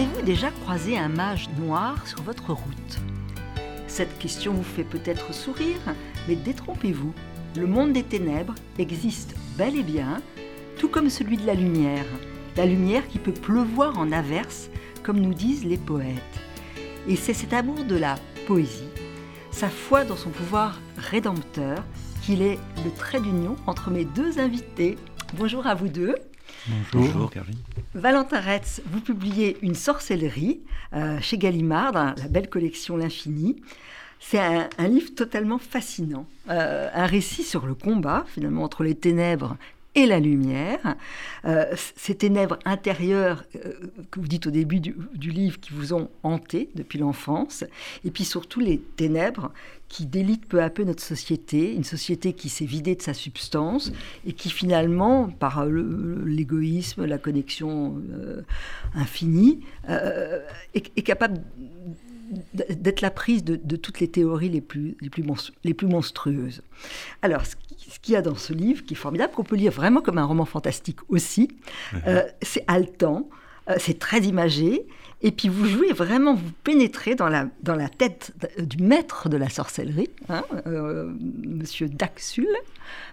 Avez-vous déjà croisé un mage noir sur votre route? Cette question vous fait peut-être sourire, mais détrompez-vous. Le monde des ténèbres existe bel et bien, tout comme celui de la lumière. La lumière qui peut pleuvoir en averse, comme nous disent les poètes. Et c'est cet amour de la poésie, sa foi dans son pouvoir rédempteur, qu'il est le trait d'union entre mes deux invités. Bonjour à vous deux. Bonjour. Caroline. Valentin Retz, vous publiez Une sorcellerie euh, chez Gallimard, dans la belle collection L'Infini. C'est un, livre totalement fascinant, euh, un récit sur le combat finalement entre les ténèbres et la lumière, euh, ces ténèbres intérieures euh, que vous dites au début du, livre qui vous ont hanté depuis l'enfance, et puis surtout les ténèbres qui délitent peu à peu notre société, une société qui s'est vidée de sa substance et qui finalement, par l'égoïsme, la connexion euh, infinie, est, capable d'être la prise de, toutes les théories les plus, les plus, les plus monstrueuses. Alors, ce ce qu'il y a dans ce livre, qui est formidable, qu'on peut lire vraiment comme un roman fantastique aussi, mhm. euh, c'est haletant, euh, c'est très imagé, et puis vous jouez vraiment, vous pénétrez dans la, dans la tête du maître de la sorcellerie, hein, euh, Monsieur Daxul,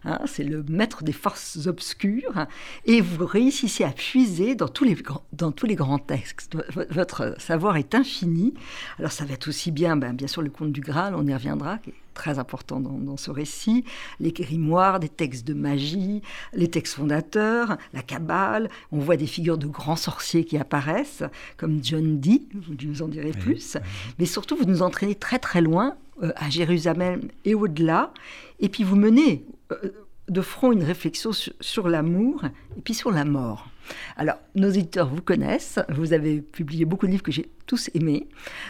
hein, c'est le maître des forces obscures, et vous réussissez à puiser dans tous les, dans tous les grands textes. Votre savoir est infini. Alors ça va être aussi bien, ben, bien sûr, le conte du Graal, on y reviendra, qui est très important dans, ce récit, les grimoires, des textes de magie, les textes fondateurs, la cabale, on voit des figures de grands sorciers qui apparaissent, comme John Dee, vous nous en direz plus, mais surtout vous nous entraînez très très loin, euh, à Jérusalem et au-delà, et puis vous menez euh, de front une réflexion sur l'amour et puis sur la mort. Alors, nos éditeurs vous connaissent, vous avez publié beaucoup de livres que j'ai tous aimés.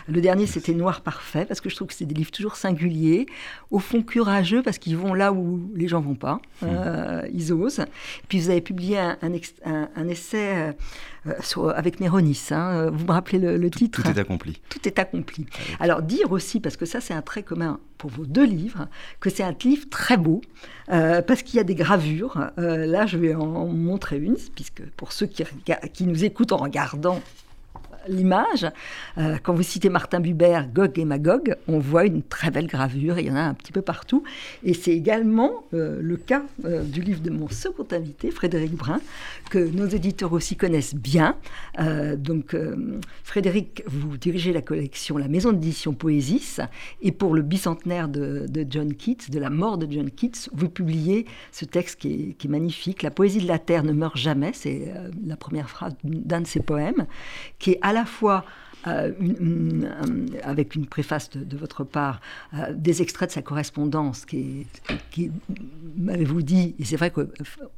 Le dernier, c'était Noir Parfait, parce que je trouve que c'est des livres toujours singuliers, au fond courageux, parce qu'ils vont là où les gens vont pas, mmh. euh, ils osent. Puis vous avez publié un, essai euh, avec Méronis, hein. vous me rappelez le, titre? Tout est accompli. Tout est accompli. Alors, dire aussi, parce que ça, c'est un trait commun pour vos deux livres, que c'est un livre très beau, euh, parce qu'il y a des gravures. là, je vais en montrer une, puisque pour pour ceux qui, qui nous écoutent en regardant l'image. Euh, quand vous citez Martin Buber, Gog et Magog, on voit une très belle gravure, il y en a un petit peu partout. Et c'est également euh, le cas euh, du livre de mon second invité, Frédéric Brun, que nos éditeurs aussi connaissent bien. donc, Frédéric, vous dirigez la collection La Maison d'édition Poésis, et pour le bicentenaire de, John Keats, de la mort de John Keats, vous publiez ce texte qui est, qui est magnifique. La poésie de la terre ne meurt jamais, c'est la première phrase d'un de ses poèmes, qui est à la fois euh, avec une préface de, votre part, euh, des extraits de sa correspondance qui, qui, m'avez-vous dit, et c'est vrai qu'on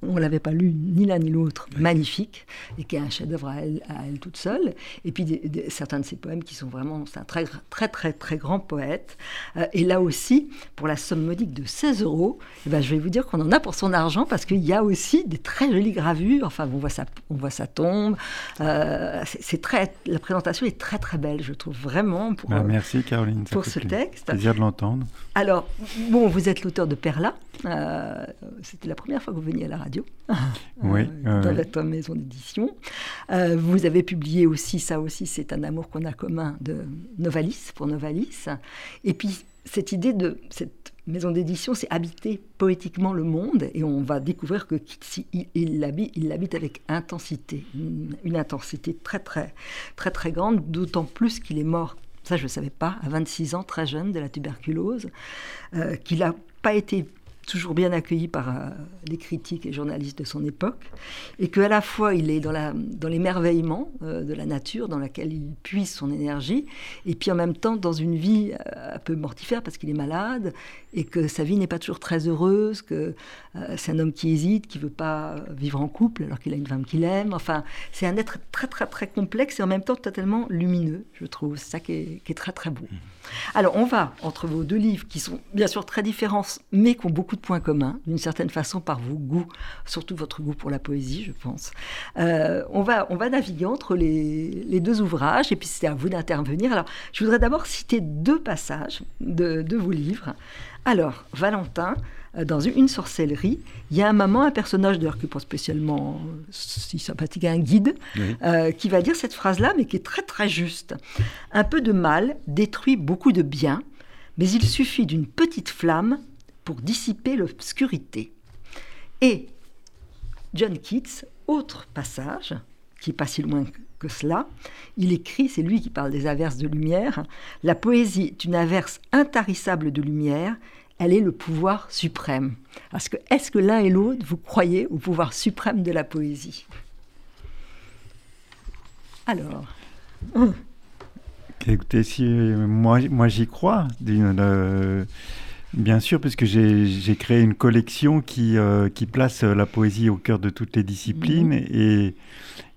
ne l'avait pas lu ni l'un ni l'autre, magnifique, et qui est un chef-d'œuvre à elle, à elle, toute seule, et puis certains de ses poèmes qui sont vraiment, c'est un très, très, très, très grand poète. Euh, et là aussi, pour la somme modique de 16 euros, eh ben, je vais vous dire qu'on en a pour son argent, parce qu'il y a aussi des très jolies gravures, enfin, on voit sa, on voit sa tombe, c'est très, la présentation est très très belle, je trouve vraiment. Pour, bah, merci Caroline. pour ce texte. Plaisir de l'entendre. Alors, bon, vous êtes l'auteur de Perla. Euh, c'était la première fois que vous veniez à la radio. oui. Euh, dans votre maison d'édition. Euh, vous avez publié aussi, ça aussi, c'est un amour qu'on a commun de Novalis, pour Novalis. Et puis, cette idée de cette maison d'édition, c'est habiter poétiquement le monde, et on va découvrir que il l'habite, il l'habite avec intensité, une, intensité très très très très grande, d'autant plus qu'il est mort. Ça, je ne savais pas, à 26 ans, très jeune, de la tuberculose, euh, qu'il n'a pas été toujours bien accueilli par euh, les critiques et journalistes de son époque, et qu'à la fois il est dans, la, dans l'émerveillement euh, de la nature dans laquelle il puise son énergie, et puis en même temps dans une vie euh, un peu mortifère parce qu'il est malade, et que sa vie n'est pas toujours très heureuse, que c'est un homme qui hésite, qui veut pas vivre en couple alors qu'il a une femme qu'il aime. Enfin, c'est un être très très très complexe et en même temps totalement lumineux, je trouve. C'est ça qui est, qui est très très beau. Mmh. Alors on va entre vos deux livres qui sont bien sûr très différents, mais qui ont beaucoup point commun, d'une certaine façon, par vos goûts, surtout votre goût pour la poésie, je pense. Euh, on, va, on va naviguer entre les, deux ouvrages, et puis c'est à vous d'intervenir. Alors, je voudrais d'abord citer deux passages de, vos livres. Alors, Valentin, euh, dans une sorcellerie, il y a un moment, un personnage d'ailleurs qui n'est pas spécialement si sympathique, un guide, qui va dire cette phrase-là, mais qui est très très juste. Un peu de mal détruit beaucoup de bien, mais il suffit d'une petite flamme pour dissiper l'obscurité. Et John Keats, autre passage, qui n'est pas si loin que cela, il écrit, c'est lui qui parle des averses de lumière, La poésie est une averse intarissable de lumière, elle est le pouvoir suprême. Est-ce que, est que l'un et l'autre, vous croyez au pouvoir suprême de la poésie? Alors. Écoutez, si, moi, moi j'y crois. Euh, bien sûr, parce que j'ai créé une collection qui, euh, qui place la poésie au cœur de toutes les disciplines mhm. et,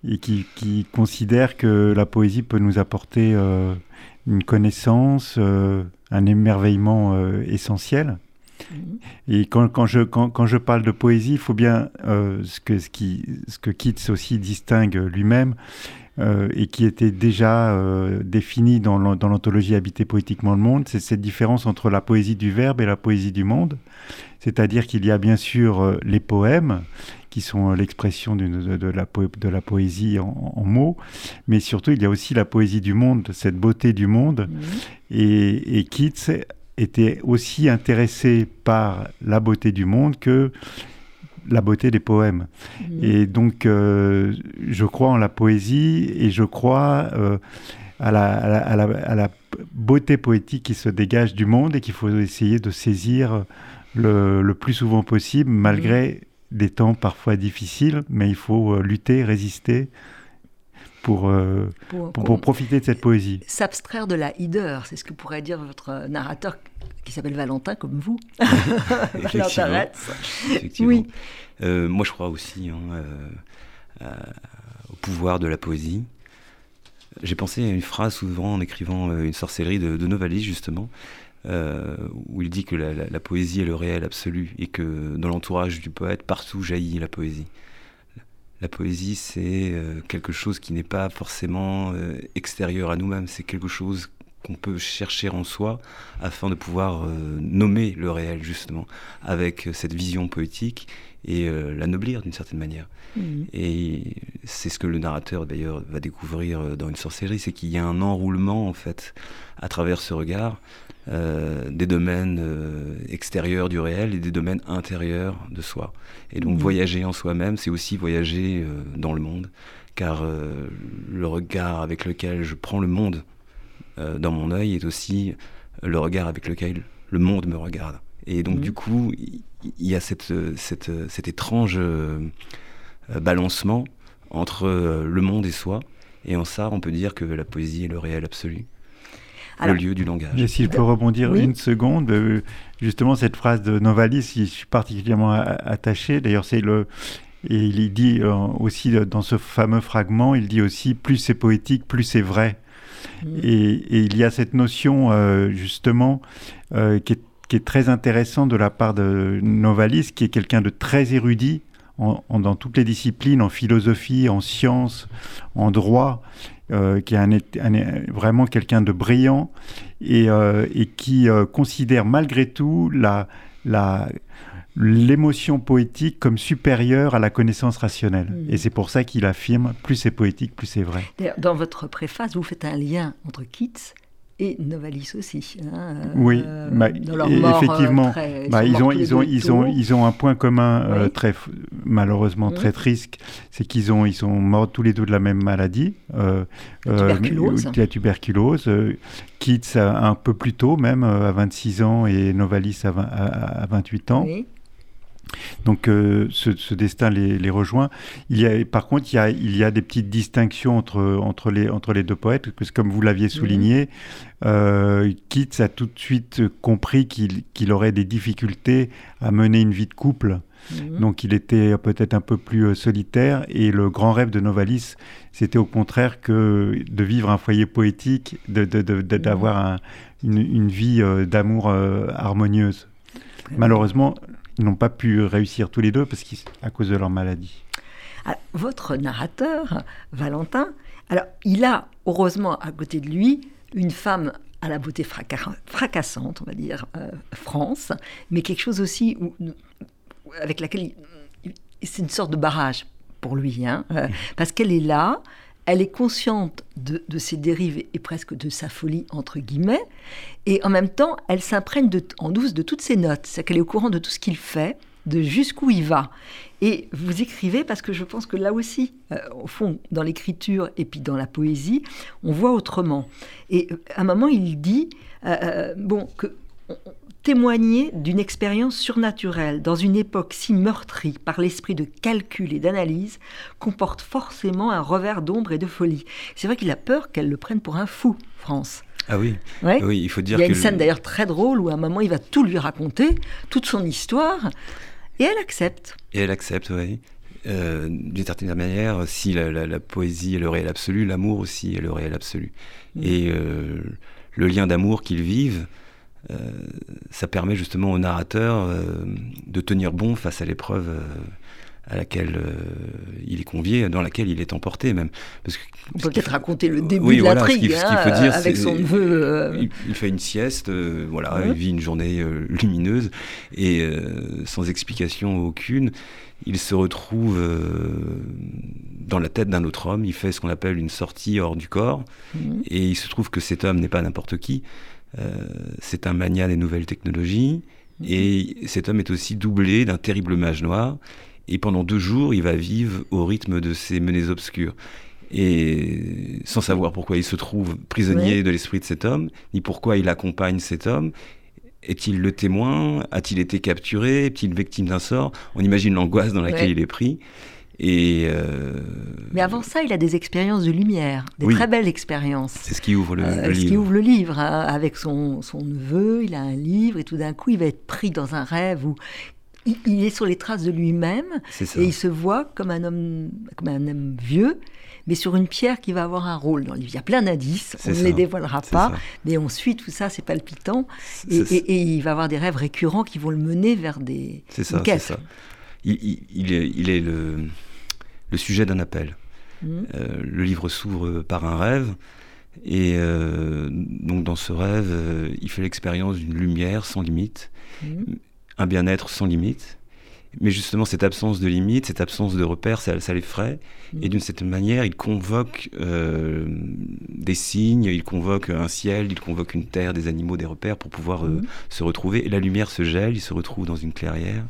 et qui, qui, considère que la poésie peut nous apporter euh, une connaissance, un émerveillement essentiel. Mhm. Et quand, quand, je, quand, quand, je parle de poésie, il faut bien ce, que, ce, qui, ce que Keats aussi distingue lui-même, euh, et qui était déjà euh, définie dans l'anthologie Habiter poétiquement le monde, c'est cette différence entre la poésie du verbe et la poésie du monde. C'est-à-dire qu'il y a bien sûr euh, les poèmes, qui sont l'expression de, de, la de, la poésie en, mots, mais surtout il y a aussi la poésie du monde, cette beauté du monde. Mmh. Et, et Keats était aussi intéressé par la beauté du monde que la beauté des poèmes. Mmh. Et donc, euh, je crois en la poésie et je crois euh, à, la, beauté poétique qui se dégage du monde et qu'il faut essayer de saisir le, plus souvent possible, malgré mmh. des temps parfois difficiles, mais il faut euh, lutter, résister. Pour, pour, profiter de cette poésie. S'abstraire de la hideur, c'est ce que pourrait dire votre narrateur qui s'appelle Valentin, comme vous. Valentin Effectivement. Oui. Euh, moi, je crois aussi hein, euh, au pouvoir de la poésie. J'ai pensé à une phrase souvent en écrivant euh, une sorcellerie de, de Novalis, justement, où il dit que la, poésie est le réel absolu et que dans l'entourage du poète, partout jaillit la poésie. La poésie, c'est quelque chose qui n'est pas forcément extérieur à nous-mêmes, c'est quelque chose qu'on peut chercher en soi afin de pouvoir euh, nommer le réel justement avec cette vision poétique et euh, l'anoblir d'une certaine manière. Mhm. Et c'est ce que le narrateur d'ailleurs va découvrir euh, dans une sorcellerie, c'est qu'il y a un enroulement en fait à travers ce regard des domaines extérieurs du réel et des domaines intérieurs de soi. Et donc mhm. voyager en soi-même, c'est aussi voyager dans le monde, car le regard avec lequel je prends le monde euh, dans mon œil est aussi le regard avec lequel le monde me regarde. Et donc, mhm. du coup, il y a cette, cette, cet étrange euh, balancement entre euh, le monde et soi. Et en ça, on peut dire que la poésie est le réel absolu. Le lieu du langage. Et si je peux rebondir une seconde, justement, cette phrase de Novalis, je suis particulièrement attaché. D'ailleurs, c'est le. Et il dit aussi dans ce fameux fragment, il dit aussi plus c'est poétique, plus c'est vrai. Mm. Et, il y a cette notion, euh, justement, euh, qui, est, très intéressante de la part de Novalis, qui est quelqu'un de très érudit dans toutes les disciplines, en philosophie, en sciences, en droit, euh, qui est vraiment quelqu'un de brillant et, et qui considère malgré tout la, la l'émotion poétique comme supérieure à la connaissance rationnelle. Hmm. Et c'est pour ça qu'il affirme plus c'est poétique, plus c'est vrai. Dans votre préface, vous faites un lien entre Keats et Novalis aussi. Hein, oui, euh, bah, effectivement, euh, bah, ils, ont, ils, ont, ils, ont, ils ont un point commun euh, très, malheureusement hmm. très triste, c'est qu'ils ont, ils sont morts tous les deux de la même maladie, tuberculose. la tuberculose. Keats un peu plus tôt même, à 26 ans, et Novalis à, à 28 ans. Oui. Donc euh, ce, destin les, rejoint. Il y a, par contre, il y a, il y a des petites distinctions entre, entre, les, entre les deux poètes, parce que comme vous l'aviez souligné, euh, Keats a tout de suite compris qu'il aurait des difficultés à mener une vie de couple. Mhm. Donc il était peut-être un peu plus euh, solitaire et le grand rêve de Novalis, c'était au contraire que de vivre un foyer poétique, d'avoir de, une, vie d'amour harmonieuse. Malheureusement, n'ont pas pu réussir tous les deux parce à cause de leur maladie. votre narrateur, Valentin, alors il a heureusement à côté de lui une femme à la beauté fracassante, on va dire, euh, France, mais quelque chose aussi où, avec laquelle c'est une sorte de barrage pour lui, hein, euh, parce qu'elle est là, elle est consciente de, ses dérives et presque de sa folie, entre guillemets, et en même temps, elle s'imprègne en douce de toutes ses notes, c'est qu'elle est au courant de tout ce qu'il fait, de jusqu'où il va. Et vous écrivez parce que je pense que là aussi, euh, au fond, dans l'écriture et puis dans la poésie, on voit autrement. Et euh, à un moment, il dit, euh, bon, que témoigner d'une expérience surnaturelle dans une époque si meurtrie par l'esprit de calcul et d'analyse comporte forcément un revers d'ombre et de folie. C'est vrai qu'il a peur qu'elle le prenne pour un fou, France. Ah oui. oui, il faut dire. Il y a une scène d'ailleurs très drôle où à un moment il va tout lui raconter, toute son histoire, et elle accepte. Et elle accepte, oui. Euh, d'une certaine manière, si la, poésie est le réel absolu, l'amour aussi est le réel absolu. Mm. Et euh, le lien d'amour qu'ils vivent, ça permet justement au narrateur de tenir bon face à l'épreuve à laquelle il est convié, dans laquelle il est emporté même. Parce que, On peut peut-être raconter le début de l'intrigue, hein, avec son neveu. Il, fait une sieste, voilà, il vit une journée lumineuse et sans explication aucune il se retrouve euh, dans la tête d'un autre homme, il fait ce qu'on appelle une sortie hors du corps, mhm. et il se trouve que cet homme n'est pas n'importe qui, euh, c'est un mania des nouvelles technologies, mhm. et cet homme est aussi doublé d'un terrible mage noir, et pendant deux jours, il va vivre au rythme de ces menées obscures. Et sans savoir pourquoi il se trouve prisonnier de l'esprit de cet homme, ni pourquoi il accompagne cet homme, est-il le témoin? A-t-il été capturé? Est-il victime d'un sort? On imagine l'angoisse dans laquelle il est pris. Et euh, Mais avant ça, il a des expériences de lumière, des très belles expériences. C'est ce qui ouvre le, euh, livre. Ce qui ouvre le livre. Hein. avec son, son, neveu, il a un livre et tout d'un coup, il va être pris dans un rêve où il, est sur les traces de lui-même et il se voit comme un homme, comme un homme vieux mais sur une pierre qui va avoir un rôle dans le livre. Il y a plein d'indices, on ne les dévoilera pas, mais on suit tout ça, c'est palpitant, et, il va avoir des rêves récurrents qui vont le mener vers des C'est ça, c'est ça. Il, est, il, est, le, le sujet d'un appel. Mmh. Euh, le livre s'ouvre par un rêve, et euh, donc dans ce rêve, euh, il fait l'expérience d'une lumière sans limite, mmh. un bien-être sans limite, mais justement, cette absence de limite, cette absence de repères, ça, ça l'effraie. Et d'une certaine manière, il convoque euh, des signes, il convoque un ciel, il convoque une terre, des animaux, des repères pour pouvoir se retrouver. Et la lumière se gèle, il se retrouve dans une clairière.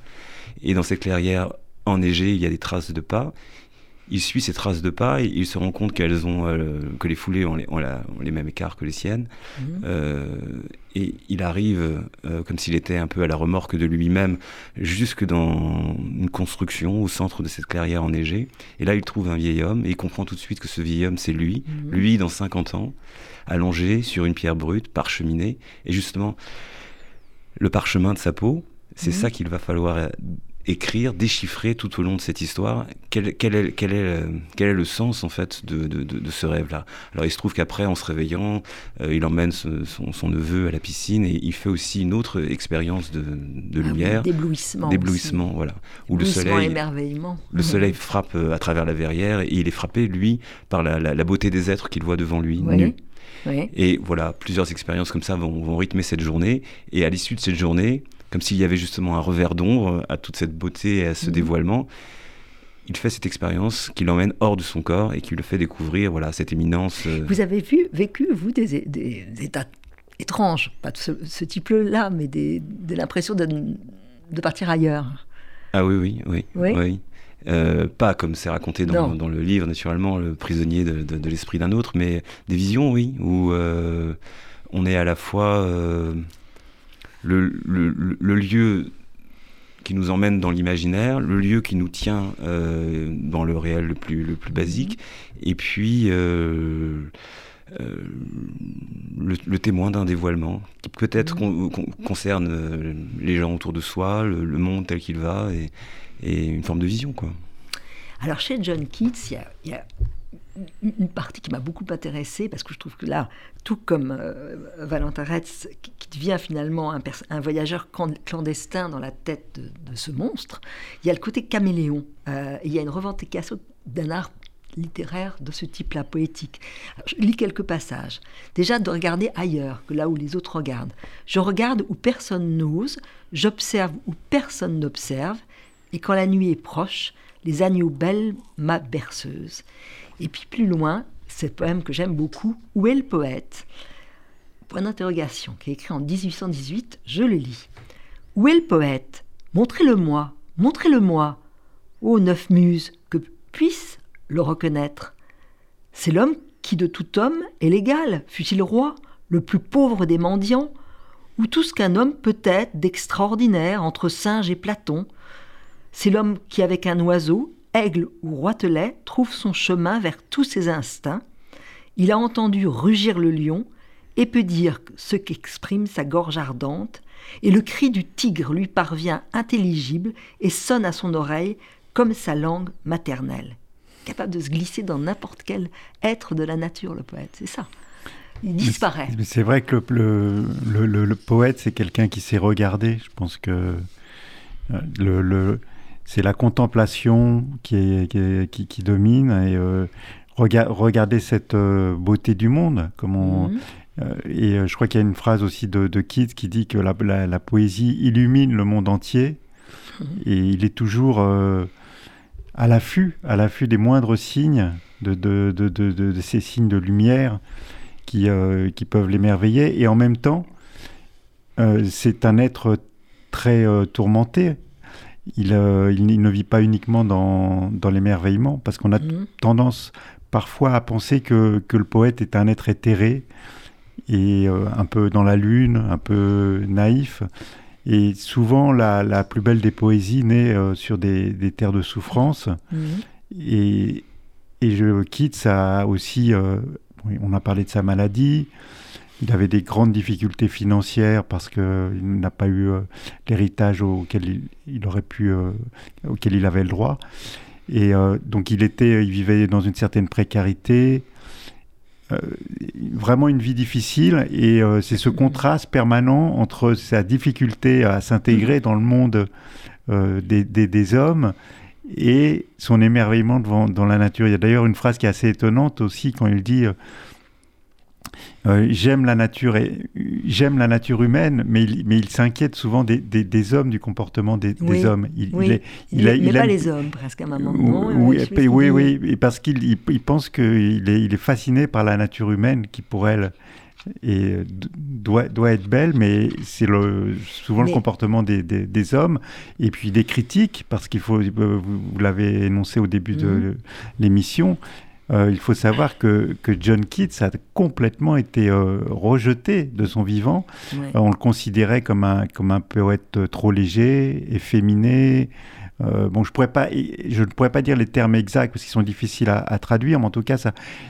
Et dans cette clairière enneigée, il y a des traces de pas. Il suit ces traces de pas et il se rend compte qu'elles ont euh, que les foulées ont les, les, mêmes écarts que les siennes. Mhm. euh, et il arrive euh, comme s'il était un peu à la remorque de lui-même jusque dans une construction au centre de cette clairière enneigée. Et là il trouve un vieil homme et il comprend tout de suite que ce vieil homme c'est lui. Mhm. lui dans 50 ans allongé sur une pierre brute parcheminé et justement le parchemin de sa peau c'est mhm. ça qu'il va falloir écrire, déchiffrer tout au long de cette histoire quel, quel, est, quel, est, quel est le sens en fait de, de, de, ce rêve-là? Alors il se trouve qu'après, en se réveillant, euh, il emmène son, son, neveu à la piscine et il fait aussi une autre expérience de, de ah lumière, d'éblouissement, d'éblouissement, voilà, où le soleil, émerveillement. le soleil frappe euh, à travers la verrière et il est frappé lui par la, la, beauté des êtres qu'il voit devant lui, nus. Et voilà, plusieurs expériences comme ça vont, vont rythmer cette journée. Et à l'issue de cette journée, comme s'il y avait justement un revers d'ombre à toute cette beauté et à ce mhm. dévoilement. Il fait cette expérience qui l'emmène hors de son corps et qui le fait découvrir voilà, cette éminence. Euh, vous avez vu, vécu, vous, des, des, états étranges, pas de ce, type-là, mais des, de l'impression de, de, partir ailleurs Ah oui, oui, oui. oui. Euh, pas comme c'est raconté dans, dans, le livre, naturellement, le prisonnier de, de l'esprit d'un autre, mais des visions, oui, où euh, on est à la fois le, le, lieu qui nous emmène dans l'imaginaire, le lieu qui nous tient euh, dans le réel le plus, le plus basique, mhm. et puis euh, euh, le, témoin d'un dévoilement qui peut-être mhm. concerne les gens autour de soi, le, monde tel qu'il va, et, et, une forme de vision. Quoi. Alors chez John Keats, il y a une partie qui m'a beaucoup intéressée, parce que je trouve que là, tout comme euh, Valentin Retz, qui, devient finalement un, voyageur clandestin dans la tête de, ce monstre, il y a le côté caméléon. Euh, il y a une revendication d'un art littéraire de ce type-là, poétique. je lis quelques passages. Déjà de regarder ailleurs que là où les autres regardent. Je regarde où personne n'ose, j'observe où personne n'observe, et quand la nuit est proche, les agneaux belles ma berceuse. Et puis plus loin, ce poème que j'aime beaucoup, Où est le poète? Point d'interrogation, qui est écrit en 1818, je le lis. Où est le poète? Montrez-le-moi, montrez-le-moi. Ô neuf muses, que puisse le reconnaître. C'est l'homme qui de tout homme est l'égal, fût-il roi, le plus pauvre des mendiants, ou tout ce qu'un homme peut être d'extraordinaire entre singe et Platon. C'est l'homme qui, avec un oiseau, aigle ou roitelet, trouve son chemin vers tous ses instincts. Il a entendu rugir le lion et peut dire ce qu'exprime sa gorge ardente, et le cri du tigre lui parvient intelligible et sonne à son oreille comme sa langue maternelle capable de se glisser dans n'importe quel être de la nature, le poète. C'est ça. Il disparaît. C'est vrai que le, le, le, poète, c'est quelqu'un qui sait regarder. Je pense que euh, le, c'est la contemplation qui, est, qui, qui, domine et euh, regarder cette euh, beauté du monde. Comme mhm. et je crois qu'il y a une phrase aussi de, de Keats qui dit que la, la, poésie illumine le monde entier. Mhm. Et il est toujours à l'affût, à l'affût des moindres signes, de, de, de, de ces signes de lumière qui, euh, qui peuvent l'émerveiller. Et en même temps, euh, c'est un être très euh, tourmenté. Il, il, ne vit pas uniquement dans, dans l'émerveillement, parce qu'on a mhm. tendance parfois à penser que, que, le poète est un être éthéré et un peu dans la lune, un peu naïf. Et souvent, la, plus belle des poésies naît euh, sur des, terres de souffrance. Mhm. Et, et, je quitte ça aussi. Euh, on a parlé de sa maladie. Il avait des grandes difficultés financières parce qu'il n'a pas eu euh, l'héritage auquel il, aurait pu, auquel il avait le droit. Et donc il était, il vivait dans une certaine précarité. Euh, vraiment une vie difficile et euh, c'est ce contraste permanent entre sa difficulté à s'intégrer dans le monde euh, des, hommes et son émerveillement devant, dans la nature. Il y a d'ailleurs une phrase qui est assez étonnante aussi quand il dit euh, j'aime la nature et j'aime la nature humaine, mais il, mais il s'inquiète souvent des, des, hommes, du comportement des, hommes. Il, oui. il, il, il pas les hommes presque à un moment. oui, oui, oui, et parce qu'il il, pense qu'il est, il est fasciné par la nature humaine qui pour elle et doit, doit être belle, mais c'est le, souvent le comportement des, des, hommes. Et puis des critiques, parce qu'il faut, vous, l'avez énoncé au début de mhm. l'émission, euh, il faut savoir que, que, John Keats a complètement été euh, rejeté de son vivant. Euh, on le considérait comme un, comme un poète trop léger, efféminé. bon, je, pourrais pas, je ne pourrais pas dire les termes exacts parce qu'ils sont difficiles à, traduire, mais en tout cas,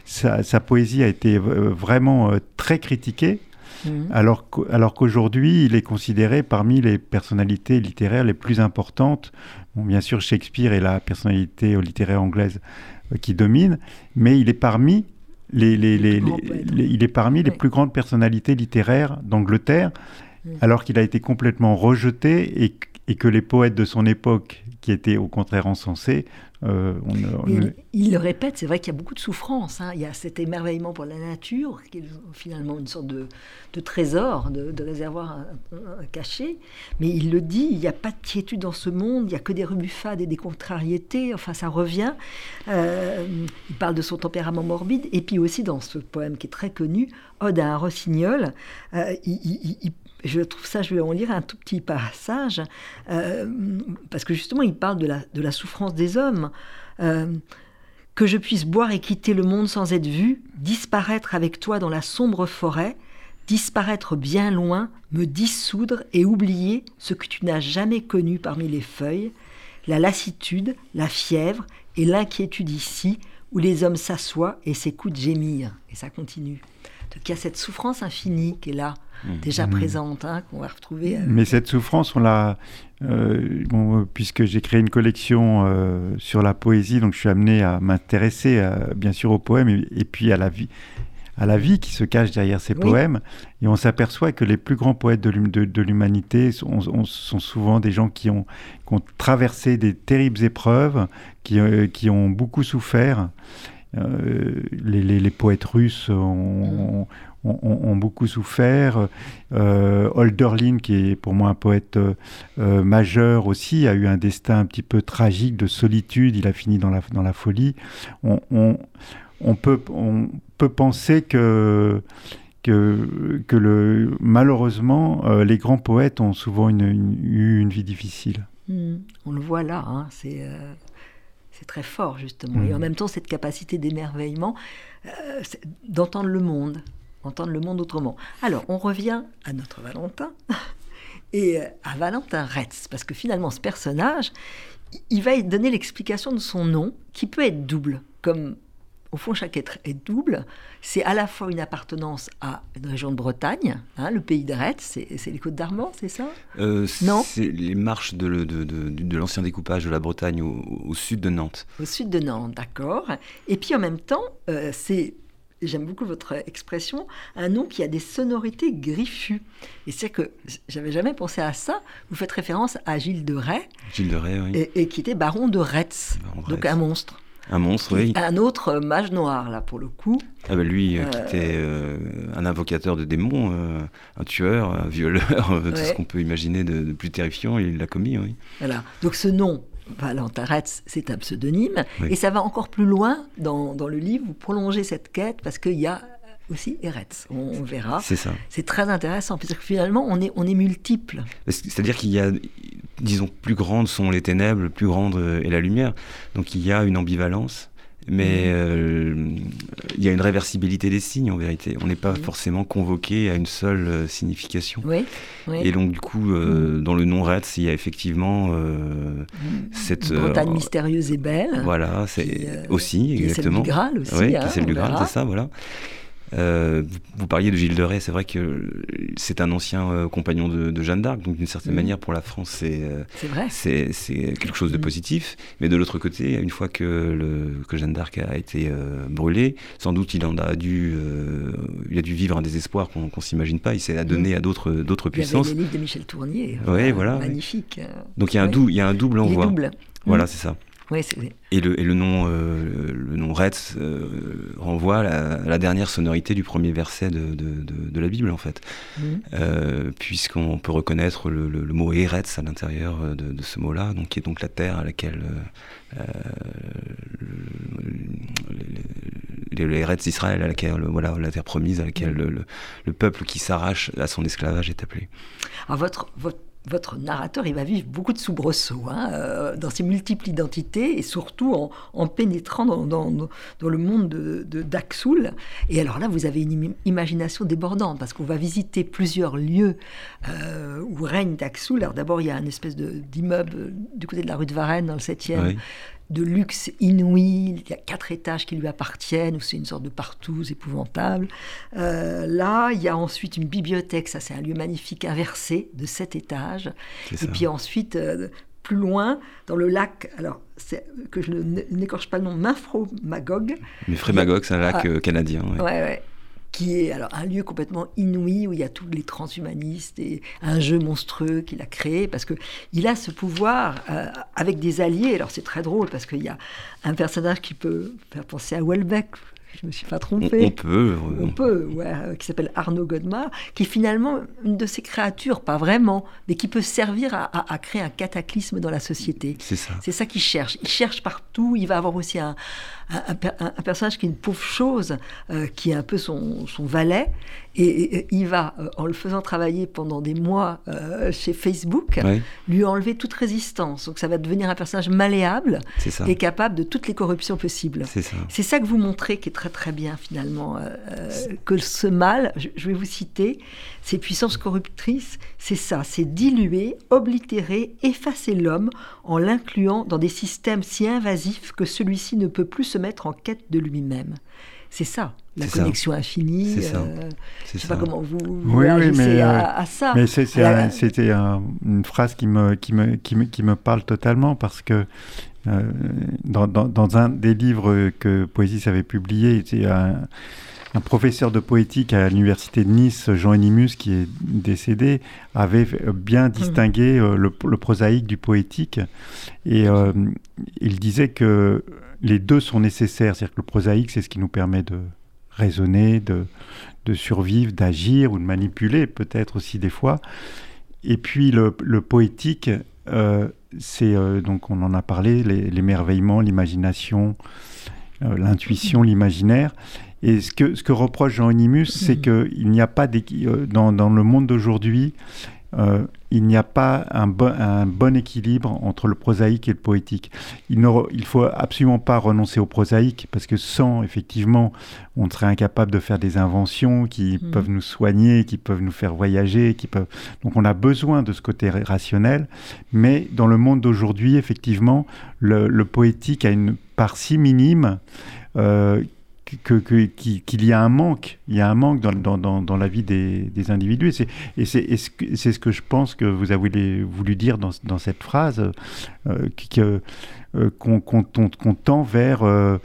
sa, sa, poésie a été vraiment très critiquée. Mhm. Alors, qu'aujourd'hui, il est considéré parmi les personnalités littéraires les plus importantes. Bon, bien sûr, Shakespeare est la personnalité littéraire anglaise euh, qui domine, mais il est parmi les, les, les, il est parmi les plus grandes personnalités littéraires d'Angleterre, mm. alors qu'il a été complètement rejeté et, et, que les poètes de son époque, qui étaient au contraire encensés, euh, il, le répète, c'est vrai qu'il y a beaucoup de souffrance. Hein. Il y a cet émerveillement pour la nature, qui est finalement une sorte de, trésor, de, réservoir caché. Mais il le dit, il n'y a pas de quiétude dans ce monde, il n'y a que des rebuffades et des contrariétés. Enfin, ça revient. Euh, il parle de son tempérament morbide. Et puis aussi, dans ce poème qui est très connu, Ode à un rossignol, euh, je trouve ça, je vais en lire un tout petit passage, euh, parce que justement, il parle de la, de la souffrance des hommes. Euh, que je puisse boire et quitter le monde sans être vu, disparaître avec toi dans la sombre forêt, disparaître bien loin, me dissoudre et oublier ce que tu n'as jamais connu parmi les feuilles, la lassitude, la fièvre et l'inquiétude ici, où les hommes s'assoient et s'écoutent gémir. Et ça continue. Donc il y a cette souffrance infinie qui est là, mmh. déjà mmh. présente, hein, qu'on va retrouver. Euh, Mais cette souffrance, on l'a. Euh, bon, puisque j'ai créé une collection euh, sur la poésie, donc je suis amené à m'intéresser bien sûr au poème et, puis à la vie, à la vie qui se cache derrière ces poèmes. Et on s'aperçoit que les plus grands poètes de l'humanité sont, sont, souvent des gens qui ont, qui ont traversé des terribles épreuves, qui, qui ont beaucoup souffert les, poètes russes ont, beaucoup souffert. Euh, Holderlin, qui est pour moi un poète euh, majeur aussi, a eu un destin un petit peu tragique de solitude. Il a fini dans la, folie. On, peut, penser que malheureusement, euh, les grands poètes ont souvent eu une vie difficile. Hmm. on le voit là, hein. c'est c'est très fort justement. Et en hmm. même temps, cette capacité d'émerveillement, d'entendre le monde, entendre le monde autrement. Alors, on revient à notre Valentin et euh, à Valentin Retz, parce que finalement, ce personnage, il va donner l'explication de son nom, qui peut être double, comme au fond, chaque être est double. C'est à la fois une appartenance à une région de Bretagne, hein, le pays de Retz, c'est les Côtes d'Armor, c'est ça? Euh, Non C'est les marches de, l'ancien découpage de la Bretagne au, sud de Nantes. Au sud de Nantes, d'accord. Et puis en même temps, euh, c'est j'aime beaucoup votre expression, un nom qui a des sonorités griffues. Et c'est que j'avais jamais pensé à ça. Vous faites référence à Gilles de Rais. Gilles de Rais, oui. Et, qui était baron de Retz, donc un monstre. Un monstre, oui. Un autre mage noir, là, pour le coup. Ah ben lui, euh, qui euh, était euh, un invocateur de démons, un tueur, un violeur, tout ce qu'on peut imaginer de, de plus terrifiant, il l'a commis, oui. Voilà. Donc ce nom, Valentin Retz, c'est un pseudonyme. Et ça va encore plus loin dans, le livre. Vous prolongez cette quête parce qu'il y a aussi Eretz. On, verra. C'est ça. C'est très intéressant parce que finalement, on est, on est multiple. C'est-à-dire qu'il y a, disons, plus grandes sont les ténèbres, plus grande est la lumière. Donc il y a une ambivalence mais mhm. euh, il y a une réversibilité des signes en vérité. On n'est pas forcément convoqué à une seule euh, signification. Oui, Et donc du coup, euh, mhm. dans le nom Retz, il y a effectivement mhm. cette Bretagne mystérieuse et belle. Voilà, c'est aussi qui exactement. Est celle du Graal aussi. Oui, hein, c'est du Graal, c'est ça, voilà. Euh, vous, parliez de Gilles de Rais, c'est vrai que c'est un ancien euh, compagnon de, Jeanne d'Arc, donc d'une certaine mm. manière pour la France c'est euh, c'est quelque chose de mm. positif. Mais de l'autre côté, une fois que, le, que Jeanne d'Arc a été brûlée, sans doute il en a dû il a dû vivre un désespoir qu'on ne s'imagine pas. Il s'est adonné mm. à d'autres d'autres puissances. Il y avait les livres de Michel Tournier, voilà. magnifique. Donc il y a un double il y a un double envoi. Voilà, c'est ça et, le, et le nom, euh, le nom Retz euh, renvoie à la, dernière sonorité du premier verset de, de, la Bible, en fait. Mhm. Euh, puisqu'on peut reconnaître le, mot Eretz à l'intérieur de, ce mot-là, donc, qui est donc la terre à laquelle le, Eretz d'Israël, à laquelle, voilà, la terre promise, à laquelle mhm. le, peuple qui s'arrache à son esclavage est appelé. Alors votre, votre votre narrateur, il va vivre beaucoup de soubresauts hein, euh, dans ses multiples identités et surtout en, pénétrant dans, le monde de, d'Axoul. Et alors là, vous avez une imagination débordante parce qu'on va visiter plusieurs lieux euh, où règne Daxoul. Alors d'abord, il y a une espèce d'immeuble du côté de la rue de Varennes, dans le 7e, de luxe inouï. Il y a quatre étages qui lui appartiennent, où c'est une sorte de partouze épouvantable. Euh, là, il y a ensuite une bibliothèque, ça c'est un lieu magnifique inversé de sept étages. Et puis ensuite, euh, plus loin, dans le lac, alors que je n'écorche pas le nom, Minfro Magog. Magog, c'est un lac ah. euh, canadien. Ouais. Ouais, qui est alors un lieu complètement inouï où il y a tous les transhumanistes et un jeu monstrueux qu'il a créé parce que il a ce pouvoir euh, avec des alliés. Alors c'est très drôle parce qu'il y a un personnage qui peut faire penser à Welbeck, je me suis pas trompée. On, peut. On peut, ouais, euh, qui s'appelle Arnaud Godemar, qui est finalement une de ces créatures, pas vraiment, mais qui peut servir à, créer un cataclysme dans la société. C'est ça. C'est ça qu'il cherche. Il cherche partout. Il va avoir aussi un, un, personnage qui est une pauvre chose, euh, qui est un peu son, son valet, et, il va, euh, en le faisant travailler pendant des mois euh, chez Facebook, lui enlever toute résistance. Donc ça va devenir un personnage malléable et capable de toutes les corruptions possibles. C'est ça. Ça que vous montrez qui est très très bien finalement. que ce mal, je, je vais vous citer, ces puissances corruptrices, c'est ça, c'est diluer, oblitérer, effacer l'homme en l'incluant dans des systèmes si invasifs que celui-ci ne peut plus se mettre en quête de lui-même. C'est ça, la connexion infinie. C'est ça. Euh, je ne sais pas comment vous, oui, oui, mais, à, euh, ça. Mais c'était une phrase qui me, qui, me, qui, me, qui me parle totalement parce que euh, dans, dans, un des livres que Poésis avait publié, il y un, un professeur de poétique à l'université de Nice, Jean Enimus, qui est décédé, avait bien mmh. distingué euh, le, prosaïque du poétique. Et euh, il disait que les deux sont nécessaires. C'est-à-dire que le prosaïque, c'est ce qui nous permet de raisonner, de, de survivre, d'agir ou de manipuler peut-être aussi des fois. Et puis le, le poétique, euh, c'est euh, donc on en a parlé, l'émerveillement, l'imagination, euh, l'intuition, l'imaginaire. Et ce que, ce que reproche Jean Onimus, c'est mm. qu'il n'y a pas dans, dans le monde d'aujourd'hui, euh, il n'y a pas un, un, bon équilibre entre le prosaïque et le poétique. Il ne faut absolument pas renoncer au prosaïque parce que sans, effectivement, on serait incapable de faire des inventions qui mmh. peuvent nous soigner, qui peuvent nous faire voyager, qui peuvent. Donc on a besoin de ce côté rationnel, mais dans le monde d'aujourd'hui, effectivement, le, le, poétique a une part si minime. Euh, qu'il y a un manque, il y a un manque dans, dans, dans la vie des, des individus. Et c'est ce que je pense que vous avez voulu dire dans, cette phrase, euh, euh qu'on tend vers euh,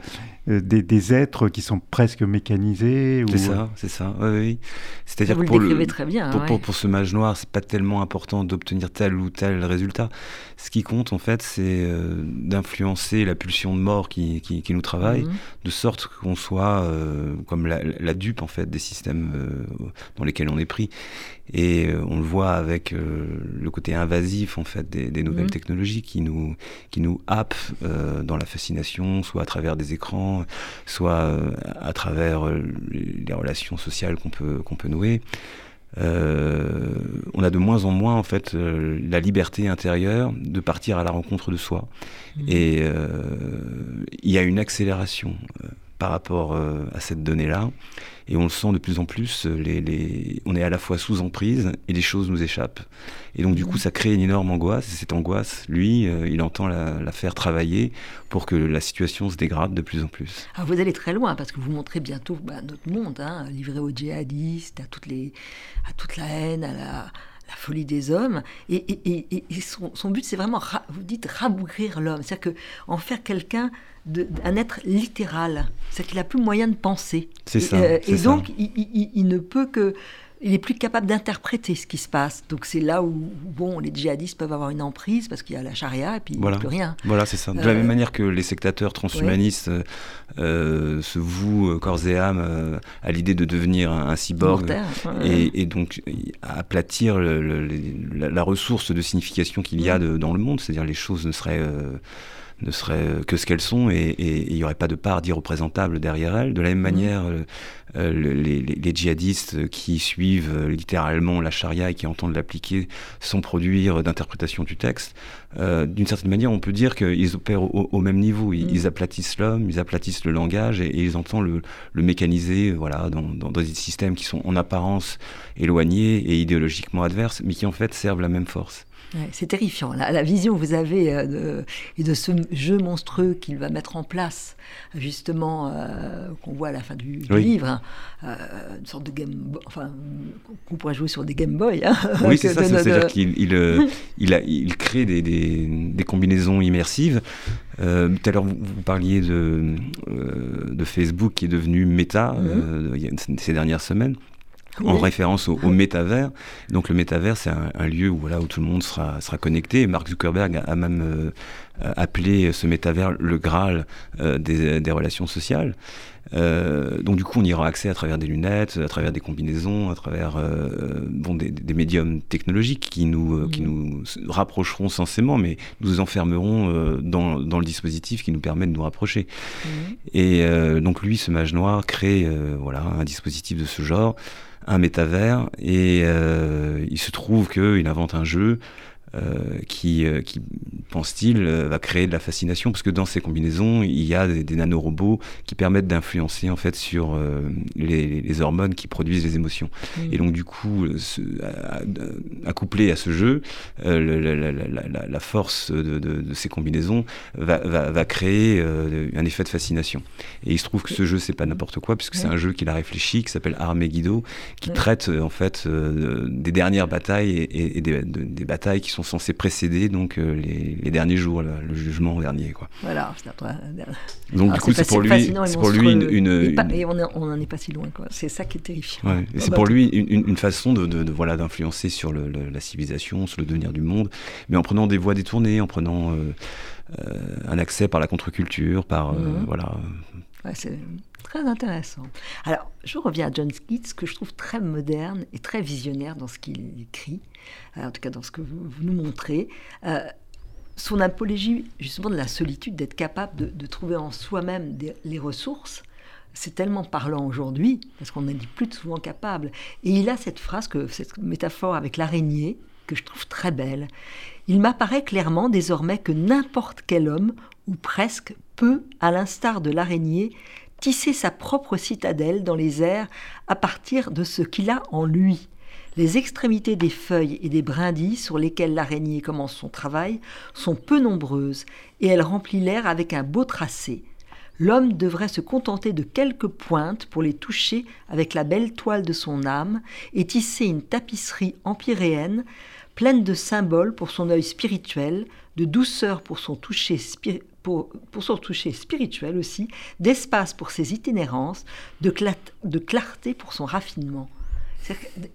euh, des, êtres qui sont presque mécanisés. C'est ça, c'est ça. Oui, C'est-à-dire que pour, le, très bien, pour, pour, ce mage noir, c'est pas tellement important d'obtenir tel ou tel résultat. Ce qui compte, en fait, c'est euh, d'influencer la pulsion de mort qui, qui, nous travaille, mhm. de sorte qu'on soit euh, comme la, la, dupe, en fait, des systèmes dans lesquels on est pris. Et euh, on le voit avec euh, le côté invasif en fait des, nouvelles mhm. technologies qui nous qui nous happent euh, dans la fascination, soit à travers des écrans, soit à travers les relations sociales qu'on peut qu'on peut nouer. on a de moins en moins en fait la liberté intérieure de partir à la rencontre de soi. Mhm. Et il y a une accélération par rapport à cette donnée-là. Et on le sent de plus en plus, euh, les, les... on est à la fois sous emprise et les choses nous échappent. Et donc du coup, ça crée une énorme angoisse. Et cette angoisse, lui, euh, il entend la, la, faire travailler pour que la situation se dégrade de plus en plus. Alors vous allez très loin parce que vous montrez bientôt bah, notre monde, hein, livré aux djihadistes, à, toutes les, à toute la haine, à la, la folie des hommes. Et, et, et, et son, son, but, c'est vraiment, vous dites, rabougrir l'homme. C'est-à-dire en faire quelqu'un un être littéral. C'est qu'il n'a plus moyen de penser. C'est ça. Euh, et donc, il, ne peut que. Il est plus capable d'interpréter ce qui se passe. Donc c'est là où, bon, les djihadistes peuvent avoir une emprise parce qu'il y a la charia et puis voilà. plus rien. Voilà, c'est ça. De la même euh, manière que les sectateurs transhumanistes euh, se vouent corps et âme à l'idée de devenir un, cyborg et, donc aplatir la, ressource de signification qu'il y a dans le monde, c'est-à-dire les choses ne seraient ne seraient que ce qu'elles sont et il n'y aurait pas de part d'irreprésentable derrière elles. De la même mmh. manière, euh, euh, les, les, djihadistes qui suivent euh, littéralement la charia et qui entendent l'appliquer sans produire d'interprétation du texte, d'une certaine manière, on peut dire qu'ils opèrent au, même niveau. Ils, mmh. aplatissent l'homme, ils aplatissent le langage et, ils entendent le, le mécaniser voilà, dans, dans, dans, des systèmes qui sont en apparence éloignés et idéologiquement adverses, mais qui en fait servent la même force c'est terrifiant. La, la, vision que vous avez euh, de, et de ce jeu monstrueux qu'il va mettre en place, justement, euh, qu'on voit à la fin du, livre, hein, euh, une sorte de game, enfin, qu'on pourrait jouer sur des Game Boy. Hein, oui, c'est ça, c'est-à-dire qu'il il, il, il, crée des, des, des combinaisons immersives. tout à l'heure, vous, parliez de, de Facebook qui est devenu méta mm-hmm. ces dernières semaines en référence au, métavers. Donc le métavers, c'est un, lieu où, voilà, où tout le monde sera, sera connecté. Mark Zuckerberg a, même euh, appelé ce métavers le Graal euh, des, des, relations sociales. Euh, donc du coup, on y aura accès à travers des lunettes, à travers des combinaisons, à travers euh, bon, des, des, médiums technologiques qui nous, euh, qui nous rapprocheront censément, mais nous enfermeront euh, dans, dans, le dispositif qui nous permet de nous rapprocher. Et donc lui, ce mage noir, crée voilà, un dispositif de ce genre un métavers et euh, il se trouve qu'il invente un jeu euh, qui, euh, qui pense-t-il, euh, va créer de la fascination? Parce que dans ces combinaisons, il y a des, des nanorobots qui permettent d'influencer en fait sur les, les, hormones qui produisent les émotions. Et donc du coup, ce, accouplé à ce jeu, la, la, la, la, force de, de, de, ces combinaisons va, va, va créer un effet de fascination. Et il se trouve que ce jeu, c'est pas n'importe quoi puisque c'est un jeu qu'il a réfléchi, qui s'appelle Armegido, qui traite en fait des dernières batailles et, et des, des batailles qui sont sont censés précéder donc les, derniers jours, le, jugement dernier. Quoi. Voilà. Donc du coup, c'est pour lui, c'est pour lui une, et, on n'en est pas si loin. C'est ça qui est terrifiant. c'est pour lui une, façon de, voilà d'influencer sur la civilisation, sur le devenir du monde, mais en prenant des voies détournées, en prenant un accès par la contre-culture, par mhm. voilà. c'est très intéressant. Alors, je reviens à John Keats, que je trouve très moderne et très visionnaire dans ce qu'il écrit, euh, en tout cas dans ce que vous, nous montrez. Euh, son apologie, justement, de la solitude, d'être capable de, trouver en soi-même les ressources, c'est tellement parlant aujourd'hui, parce qu'on n'est plus souvent capable. Et il a cette phrase, que, cette métaphore avec l'araignée, que je trouve très belle. Il m'apparaît clairement désormais que n'importe quel homme, ou presque, peut, à l'instar de l'araignée, tisser sa propre citadelle dans les airs à partir de ce qu'il a en lui. Les extrémités des feuilles et des brindilles sur lesquelles l'araignée commence son travail sont peu nombreuses et elle remplit l'air avec un beau tracé. L'homme devrait se contenter de quelques pointes pour les toucher avec la belle toile de son âme et tisser une tapisserie empyréenne pleine de symboles pour son œil spirituel, de douceur pour son toucher spirituel aussi, d'espace pour ses itinérances, de clarté pour son raffinement.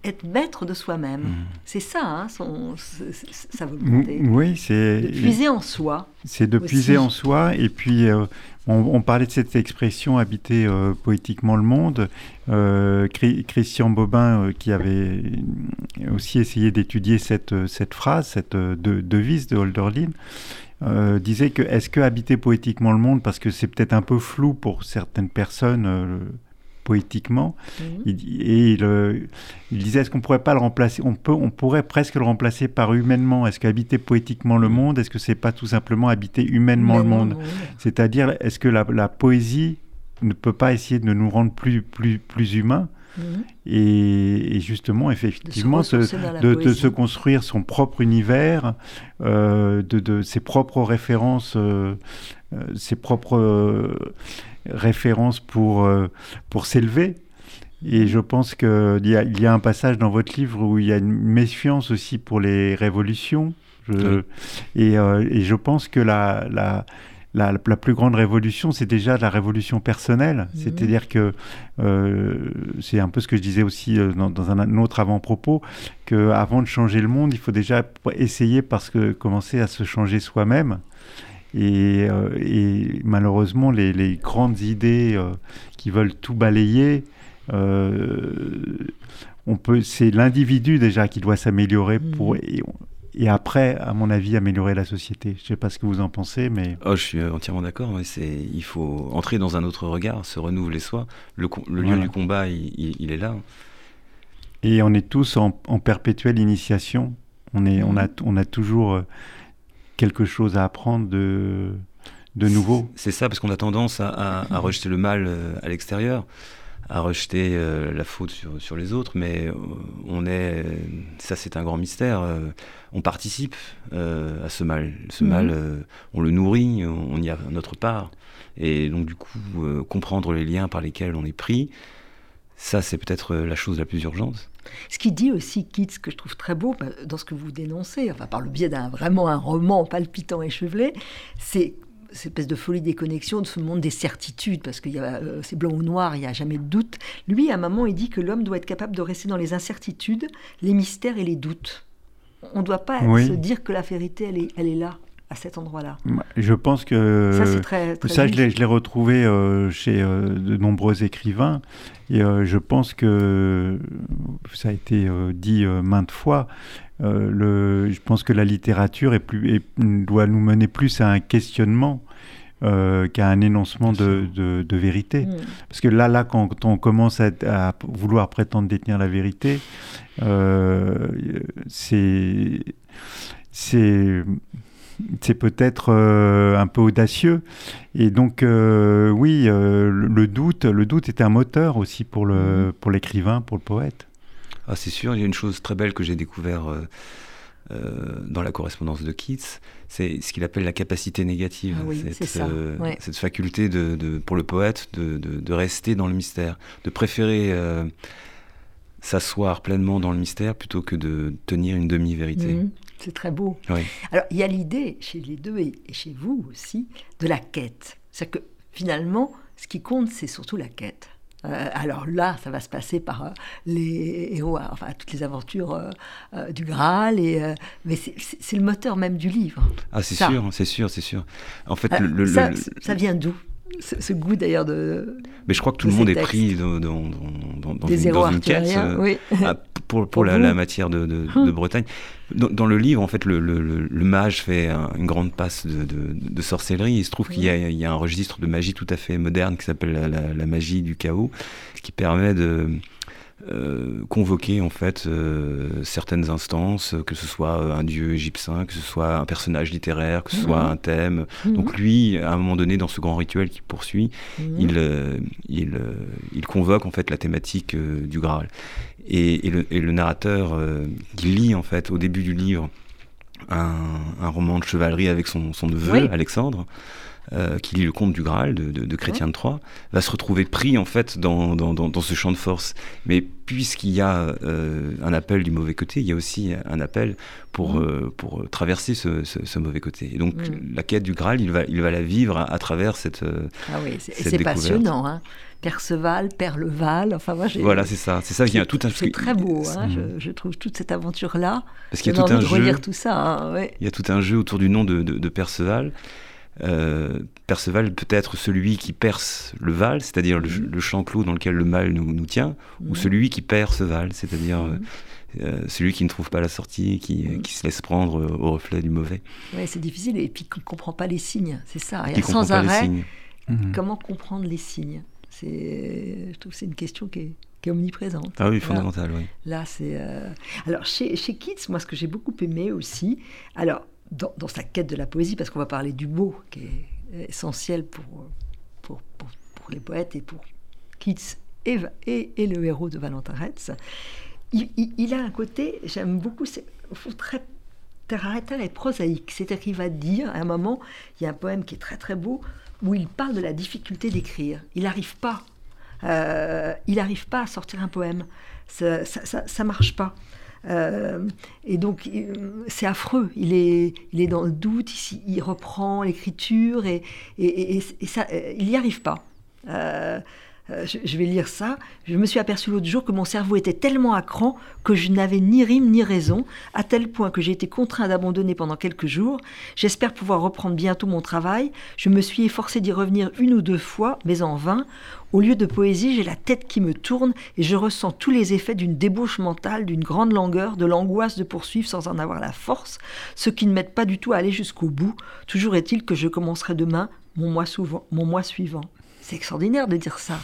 Être maître de soi-même, mmh. c'est ça, hein, son, sa volonté. Oui, c'est. De puiser en soi. C'est de puiser en soi, et puis euh, on, parlait de cette expression habiter euh, poétiquement le monde. Euh, Christian Bobin, qui avait aussi essayé d'étudier cette, cette phrase, cette devise de Holderlin, euh, disait que est-ce que habiter poétiquement le monde, parce que c'est peut-être un peu flou pour certaines personnes euh, poétiquement, mhm. il, et il, disait est-ce qu'on pourrait pas le remplacer, on peut, on pourrait presque le remplacer par humainement. Est-ce qu'habiter poétiquement le mhm. monde, est-ce que c'est pas tout simplement habiter humainement, le monde, C'est-à-dire est-ce que la, la, poésie ne peut pas essayer de nous rendre plus plus plus humains? Mhm. Et, justement, effectivement, de se, construire son propre univers, euh, de, ses propres références, euh, euh, ses propres références pour, pour s'élever. Et je pense qu'il y, y a un passage dans votre livre où il y a une méfiance aussi pour les révolutions. et, et, je pense que la, la, la, plus grande révolution, c'est déjà la révolution personnelle. C'est-à-dire que euh, c'est un peu ce que je disais aussi euh, dans, un autre avant-propos, qu'avant de changer le monde, il faut déjà essayer parce que commencer à se changer soi-même. Et, euh, malheureusement, les, grandes idées qui veulent tout balayer, on peut, c'est l'individu déjà qui doit s'améliorer pour. Mhm et après, à mon avis, améliorer la société. Je ne sais pas ce que vous en pensez, mais... Oh, je suis entièrement d'accord. il faut entrer dans un autre regard, se renouveler soi. Le, lieu du combat, il, est là. Et on est tous en, perpétuelle initiation. On, est, on, a, on a toujours euh, quelque chose à apprendre de, de nouveau? C'est ça, parce qu'on a tendance à, à, rejeter le mal euh, à l'extérieur à rejeter euh, la faute sur, sur, les autres, mais on est, ça c'est un grand mystère on participe euh, à ce mal. Ce mhm. mal, euh, on le nourrit, on, y a notre part. Et donc, du coup, euh, comprendre les liens par lesquels on est pris, ça, c'est peut-être la chose la plus urgente. Ce qui dit aussi Keats, que je trouve très beau bah, dans ce que vous dénoncez, enfin par le biais d'un vraiment un roman palpitant et chevelé, c'est cette espèce de folie des connexions, de ce monde des certitudes, parce que c'est blanc ou noir, il n'y a jamais de doute. Lui, à un moment, il dit que l'homme doit être capable de rester dans les incertitudes, les mystères et les doutes. On ne doit pas se dire que la vérité, elle est, elle est là à cet endroit-là. Je pense que ça, très, ça je l'ai retrouvé euh, chez euh, de nombreux écrivains et euh, je pense que ça a été dit maintes fois. le, je pense que la littérature est plus, doit nous mener plus à un questionnement qu'à un énoncement de, de, vérité. Mm. Parce que là, là, quand on commence à, à, vouloir prétendre détenir la vérité, euh, c'est c'est peut-être euh, un peu audacieux. Et donc, euh, oui, le doute, le doute est un moteur aussi pour le mmh. pour l'écrivain, pour le poète. Ah, c'est sûr. Il y a une chose très belle que j'ai découvert dans la correspondance de Keats, c'est ce qu'il appelle la capacité négative. Ah cette, cette, faculté de, pour le poète de, de, rester dans le mystère, de préférer s'asseoir pleinement dans le mystère plutôt que de tenir une demi-vérité. Mhm. C'est très beau. Alors, il y a l'idée chez les deux et chez vous aussi de la quête. C'est-à-dire que finalement, ce qui compte, c'est surtout la quête. Euh, alors là, ça va se passer par euh, les héros, enfin toutes les aventures euh, du Graal, et, mais c'est le moteur même du livre. Ah, c'est sûr, c'est sûr, c'est sûr. En fait, le, ça, ça, vient d'où ce, goût d'ailleurs de. Mais je crois que tout le monde est pris dans, dans, dans, dans une, une, quête oui. Ah, pour, pour, la, matière de, de, hum. Bretagne. Dans, le livre, en fait, le, le, mage fait une grande passe de, de sorcellerie. Il se trouve qu'il y, y, a un registre de magie tout à fait moderne qui s'appelle la, la, magie du chaos, qui permet de euh, convoquer en fait euh, certaines instances, que ce soit euh, un dieu égyptien, que ce soit un personnage littéraire, que ce soit mhm. un thème. Mhm. Donc lui, à un moment donné, dans ce grand rituel qu'il poursuit, mhm. il, il, il, convoque en fait la thématique du Graal. Et, le, narrateur qui lit en fait au début du livre un, roman de chevalerie avec son, neveu Alexandre. Euh, qui lit le conte du Graal de, Chrétien de Troyes, va se retrouver pris en fait dans, dans, ce champ de force. Mais puisqu'il y a euh, un appel du mauvais côté, il y a aussi un appel pour, euh, pour traverser ce, mauvais côté. Et donc la quête du Graal, il va, il va la vivre à, travers cette. Ah oui, c'est passionnant. Hein Perceval, Perleval, enfin moi j'ai... Voilà, c'est ça, c'est ça, il y a tout un... C'est très beau, hein, je, trouve toute cette aventure-là. Parce qu'il y a tout un de jeu... tout ça, hein, Il y a tout un jeu autour du nom de, de Perceval, euh, Perceval peut être celui qui perce le Val, c'est-à-dire le, mhm. champ clos dans lequel le mal nous, tient, ou mhm. celui qui perce Val, c'est-à-dire mhm. euh, euh, celui qui ne trouve pas la sortie, qui, qui se laisse prendre au reflet du mauvais. Oui, c'est difficile, et puis qui ne comprend pas les signes, c'est ça. Et sans arrêt, comment comprendre les signes? Je trouve que c'est une question qui est, omniprésente. Ah oui, fondamentale, oui. Là, c'est... Alors, chez, chez Keats, moi, ce que j'ai beaucoup aimé aussi, alors, dans, sa quête de la poésie, parce qu'on va parler du beau, qui est essentiel pour, pour, pour, les poètes et pour Keats et, et, le héros de Valentin Retz, il, a un côté, j'aime beaucoup, c'est très terre à terre et prosaïque. C'est-à-dire qu'il va dire, à un moment, il y a un poème qui est très très beau, où il parle de la difficulté d'écrire. Il n'arrive pas. Euh, il n'arrive pas à sortir un poème. Ça ne marche pas. Euh, et donc, c'est affreux. Il est, est dans le doute, il, reprend l'écriture et, euh, il n'y arrive pas. Je, vais lire ça. Je me suis aperçu l'autre jour que mon cerveau était tellement à cran que je n'avais ni rime ni raison, à tel point que j'ai été contraint d'abandonner pendant quelques jours. J'espère pouvoir reprendre bientôt mon travail. Je me suis efforcé d'y revenir une ou deux fois, mais en vain. Au lieu de poésie, j'ai la tête qui me tourne et je ressens tous les effets d'une débauche mentale, d'une grande langueur, de l'angoisse de poursuivre sans en avoir la force, ce qui ne m'aide pas du tout à aller jusqu'au bout. Toujours est-il que je commencerai demain mon mois suivant. C'est extraordinaire de dire ça.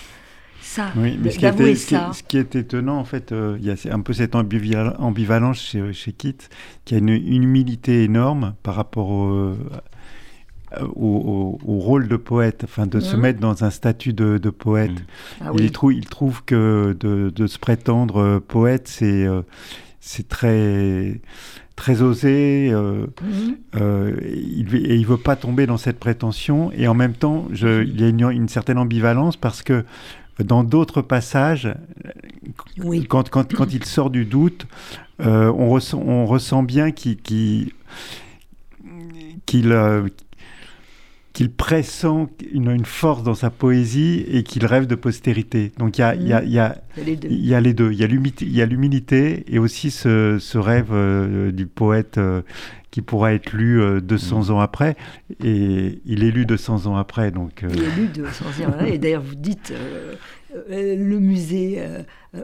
Ça, oui, mais ce qui, était, ça. Ce, qui est, étonnant, en fait, euh, il y a un peu cette ambivalence chez, chez Kit, qui a une, humilité énorme par rapport au, euh, au, rôle de poète, enfin de se mmh. mettre dans un statut de, poète. Mmh. Ah il, trouve, il trouve que de, se prétendre euh, poète, c'est euh, c'est très très osé, mmh. il, et il veut pas tomber dans cette prétention. Et en même temps, je, il y a une, certaine ambivalence parce que dans d'autres passages, quand, quand, quand, il sort du doute, on, ressent, on ressent bien qu'il qu'il qu'il pressent une, force dans sa poésie et qu'il rêve de postérité. Donc il y a, y a, y a, y a les deux. Il y a l'humilité et aussi ce, ce rêve euh, du poète euh, qui pourra être lu 200 mm. ans après. Et il est lu 200 ans après. Donc, euh, Il est lu 200 ans après. Et d'ailleurs, vous dites le musée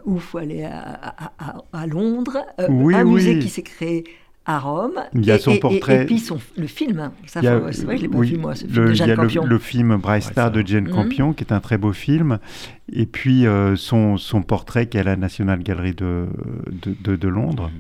où il faut aller à, à, Londres, un musée qui s'est créé à Rome. Il y a son portrait. Et, puis son, le film. C'est vrai, je l'ai pas vu moi, ce film de Jane Campion. Le, le, film Bright Star de Jane Campion, qui est un très beau film et puis euh, son, portrait qui est à la National Gallery de, Londres.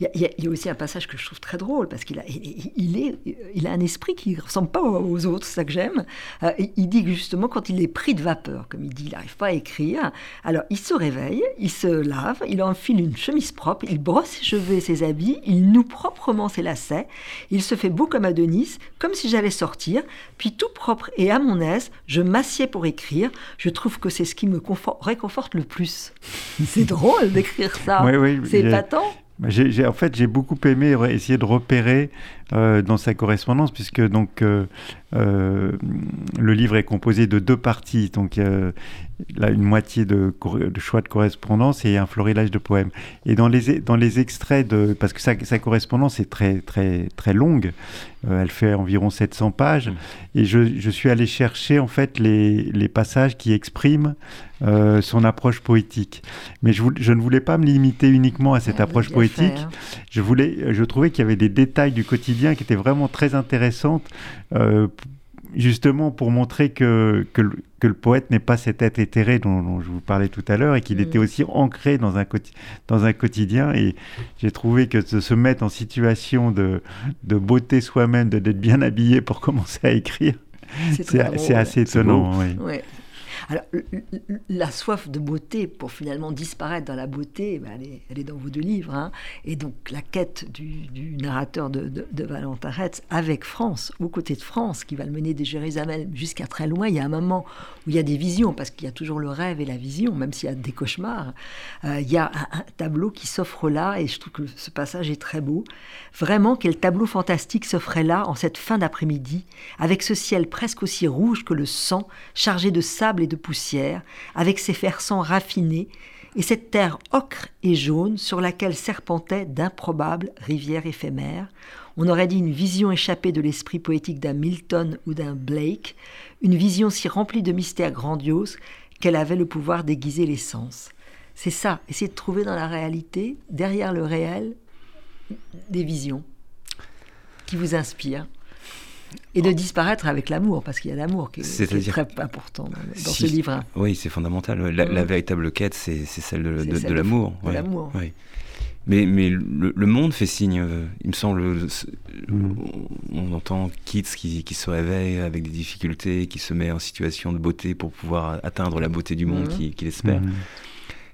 Il y, a, aussi un passage que je trouve très drôle, parce qu'il a, il a un esprit qui ne ressemble pas aux autres, c'est ça que j'aime. Euh, il dit que justement, quand il est pris de vapeur, comme il dit, il n'arrive pas à écrire, alors il se réveille, il se lave, il enfile une chemise propre, il brosse ses cheveux et ses habits, il noue proprement ses lacets, il se fait beau comme Adonis, comme si j'allais sortir, puis tout propre et à mon aise, je m'assieds pour écrire. Je trouve que c'est ce qui me réconforte le plus. C'est drôle d'écrire ça. c'est épatant. Bah, en fait, j'ai beaucoup aimé essayer de repérer euh, dans sa correspondance, puisque donc euh, euh, le livre est composé de deux parties, donc là une moitié de, de, choix de correspondance et un florilège de poèmes. Et dans les dans les extraits de, parce que sa, sa correspondance est très très très longue, elle fait environ 700 pages, mmh. et je, je, suis allé chercher en fait les, les passages qui expriment son approche poétique. Mais je, je, ne voulais pas me limiter uniquement à cette approche poétique. Hein. Je voulais, je trouvais qu'il y avait des détails du quotidien qui était vraiment très intéressante, euh, justement pour montrer que, que, le, poète n'est pas cet être éthéré dont, je vous parlais tout à l'heure et qu'il mm. était aussi ancré dans un, dans un quotidien. Et j'ai trouvé que de se mettre en situation de, de beauté soi-même, d'être bien habillé pour commencer à écrire, c'est assez étonnant. Oui. Alors, la soif de beauté, pour finalement disparaître dans la beauté, ben, elle, est, dans vos deux livres. Hein. Et donc, la quête du, narrateur de, de, Valentin Retz avec France, aux côtés de France, qui va le mener de Jérusalem jusqu'à très loin. Il y a un moment où il y a des visions, parce qu'il y a toujours le rêve et la vision, même s'il y a des cauchemars. Euh, il y a un, tableau qui s'offre là, et je trouve que ce passage est très beau. Vraiment, quel tableau fantastique s'offrait là, en cette fin d'après-midi, avec ce ciel presque aussi rouge que le sang, chargé de sable et de poussière, avec ses fersants raffinés, et cette terre ocre et jaune sur laquelle serpentaient d'improbables rivières éphémères. On aurait dit une vision échappée de l'esprit poétique d'un Milton ou d'un Blake, une vision si remplie de mystères grandioses qu'elle avait le pouvoir d'aiguiser les sens. C'est ça, essayer de trouver dans la réalité, derrière le réel, des visions qui vous inspirent et de disparaître avec l'amour, parce qu'il y a l'amour qui, est très important dans, ce livre. Oui, c'est fondamental. La, mm. véritable quête, c'est celle de, de, l'amour. De, l'amour. Mais, mais le, monde fait signe, euh, il me semble. Mm. On entend Keats qui, qui, se réveille avec des difficultés, qui se met en situation de beauté pour pouvoir atteindre la beauté du monde mm. qu'il espère.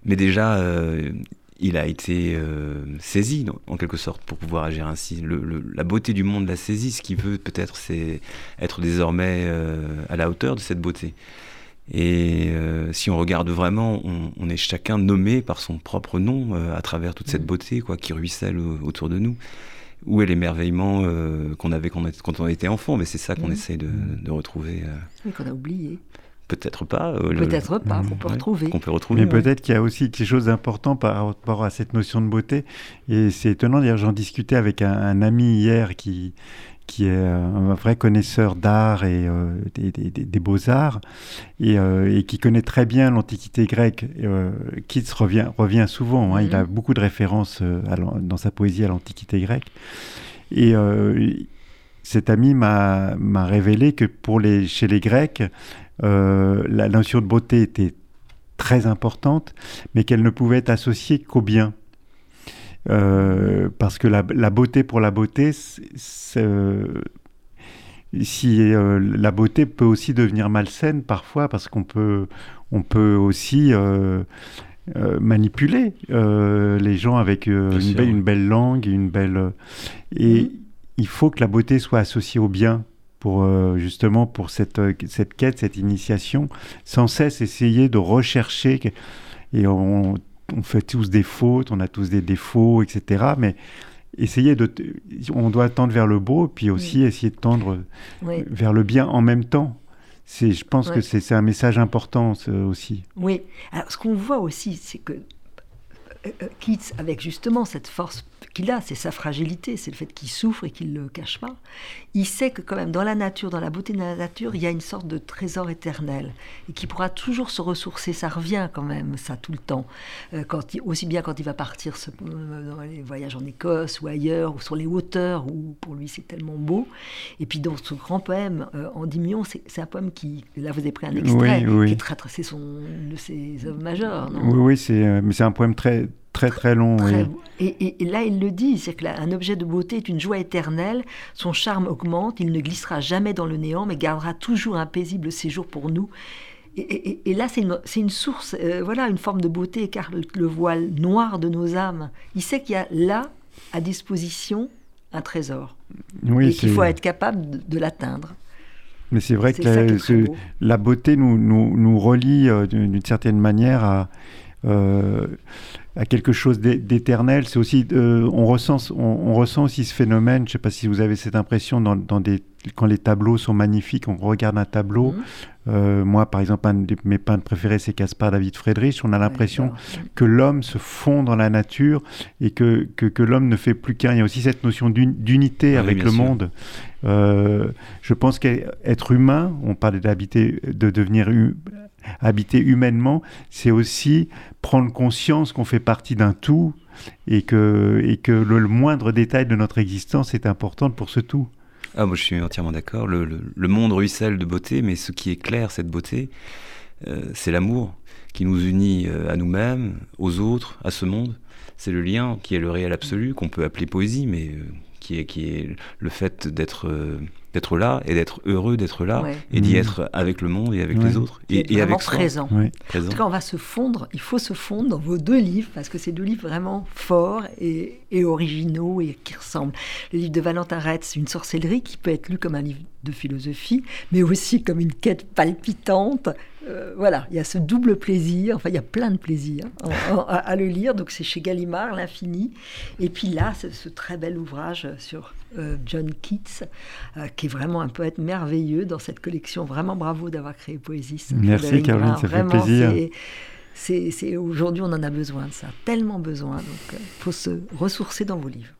Mais déjà, euh, il a été euh, saisi en quelque sorte pour pouvoir agir ainsi. la beauté du monde l'a saisi. Ce qu'il veut peut-être, c'est être désormais euh, à la hauteur de cette beauté. Et euh, si on regarde vraiment, on, est chacun nommé par son propre nom à travers toute cette mm. beauté quoi, qui ruisselle autour de nous. Où est l'émerveillement qu'on avait quand on était enfant? Mais c'est ça qu'on mm. essaie de, de retrouver. Qu'on a oublié. Peut-être pas. Euh, peut-être pas, on peut retrouver. peut retrouver. Mais peut-être qu'il y a aussi quelque chose d'important par rapport à cette notion de beauté. Et c'est étonnant, d'ailleurs, j'en discutais avec un, ami hier qui, qui est un vrai connaisseur d'art et euh, des, beaux-arts et, euh, et, qui connaît très bien l'Antiquité grecque. Euh, Keats revient, revient souvent, hein. il a mhm. beaucoup de références dans sa poésie à l'Antiquité grecque. Et cet ami m'a révélé que pour les, chez les Grecs, euh, la notion de beauté était très importante, mais qu'elle ne pouvait être associée qu'au bien. Euh, parce que la, beauté pour la beauté, si euh, la beauté peut aussi devenir malsaine parfois, parce qu'on peut, on peut aussi manipuler les gens avec une, belle langue, une belle. Et mm-hmm. Il faut que la beauté soit associée au bien pour euh, justement pour cette, euh, cette quête, cette initiation, sans cesse essayer de rechercher. Et on, on, fait tous des fautes, on a tous des défauts, etc. Mais essayer de, on doit tendre vers le beau, puis aussi essayer de tendre vers le bien en même temps. C'est, je pense que c'est, un message important aussi. Oui. Alors ce qu'on voit aussi, c'est que euh, Keats, avec justement cette force qu'il a, c'est sa fragilité, c'est le fait qu'il souffre et qu'il ne le cache pas. Il sait que quand même dans la nature, dans la beauté de la nature, il y a une sorte de trésor éternel et qui pourra toujours se ressourcer. Ça revient quand même, ça, tout le temps. Euh, quand aussi bien quand il va partir euh, dans les voyages en Écosse ou ailleurs, ou sur les hauteurs, où pour lui c'est tellement beau. Et puis dans ce grand poème, euh, Endymion, c'est un poème qui, là vous avez pris un extrait, qui est très, c'est son, de ses œuvres majeures. oui, oui, c'est, mais c'est un poème très, Très très long, oui. Et, là, il le dit, c'est qu'un objet de beauté est une joie éternelle, son charme augmente, il ne glissera jamais dans le néant, mais gardera toujours un paisible séjour pour nous. Et, là, c'est une, une, source, euh, voilà, une forme de beauté, car le, voile noir de nos âmes, il sait qu'il y a là, à disposition, un trésor. Oui, et qu'il faut être capable de, l'atteindre. Mais c'est vrai que, la, beauté nous, nous, nous relie euh, d'une certaine manière à, à quelque chose d'éternel. C'est aussi, on, ressent, on, ressent aussi ce phénomène. Je ne sais pas si vous avez cette impression dans, dans des, quand les tableaux sont magnifiques. On regarde un tableau. Mhm. Euh, moi, par exemple, un de mes peintres préférés, c'est Caspar David Friedrich. On a l'impression que l'homme se fond dans la nature et que, que, que l'homme ne fait plus qu'un. Il y a aussi cette notion d'unité avec le monde. Euh, je pense qu'être humain, on parlait d'habiter, de devenir habiter humainement, c'est aussi prendre conscience qu'on fait partie d'un tout et que, et que le, moindre détail de notre existence est important pour ce tout. Ah, moi je suis entièrement d'accord. Le, le, monde ruisselle de beauté, mais ce qui est clair, cette beauté, euh, c'est l'amour qui nous unit euh, à nous-mêmes, aux autres, à ce monde. C'est le lien qui est le réel absolu, qu'on peut appeler poésie, mais euh, qui, est, qui est le fait d'être d'être là et d'être heureux d'être là et d'y mmh. être avec le monde et avec les autres et, et avec présent. présent. En tout cas, on va se fondre, il faut se fondre dans vos deux livres parce que c'est deux livres vraiment forts et, et, originaux et qui ressemblent. Le livre de Valentin Retz, Une sorcellerie, qui peut être lu comme un livre de philosophie, mais aussi comme une quête palpitante euh, voilà, il y a ce double plaisir, enfin il y a plein de plaisirs à, le lire, donc c'est chez Gallimard, L'Infini. Et puis là, c'est ce très bel ouvrage sur euh, John Keats, euh, qui est vraiment un poète merveilleux dans cette collection. Vraiment bravo d'avoir créé Poésie. Merci Caroline, ça fait plaisir. C'est, aujourd'hui, on en a besoin de ça, tellement besoin. Donc, il faut se ressourcer dans vos livres.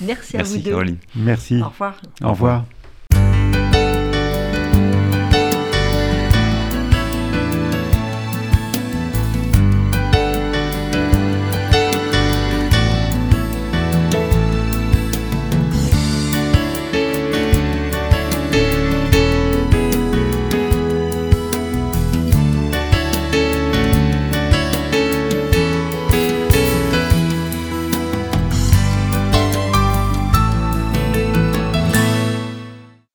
Merci, à vous deux. Merci. Au revoir. Au revoir.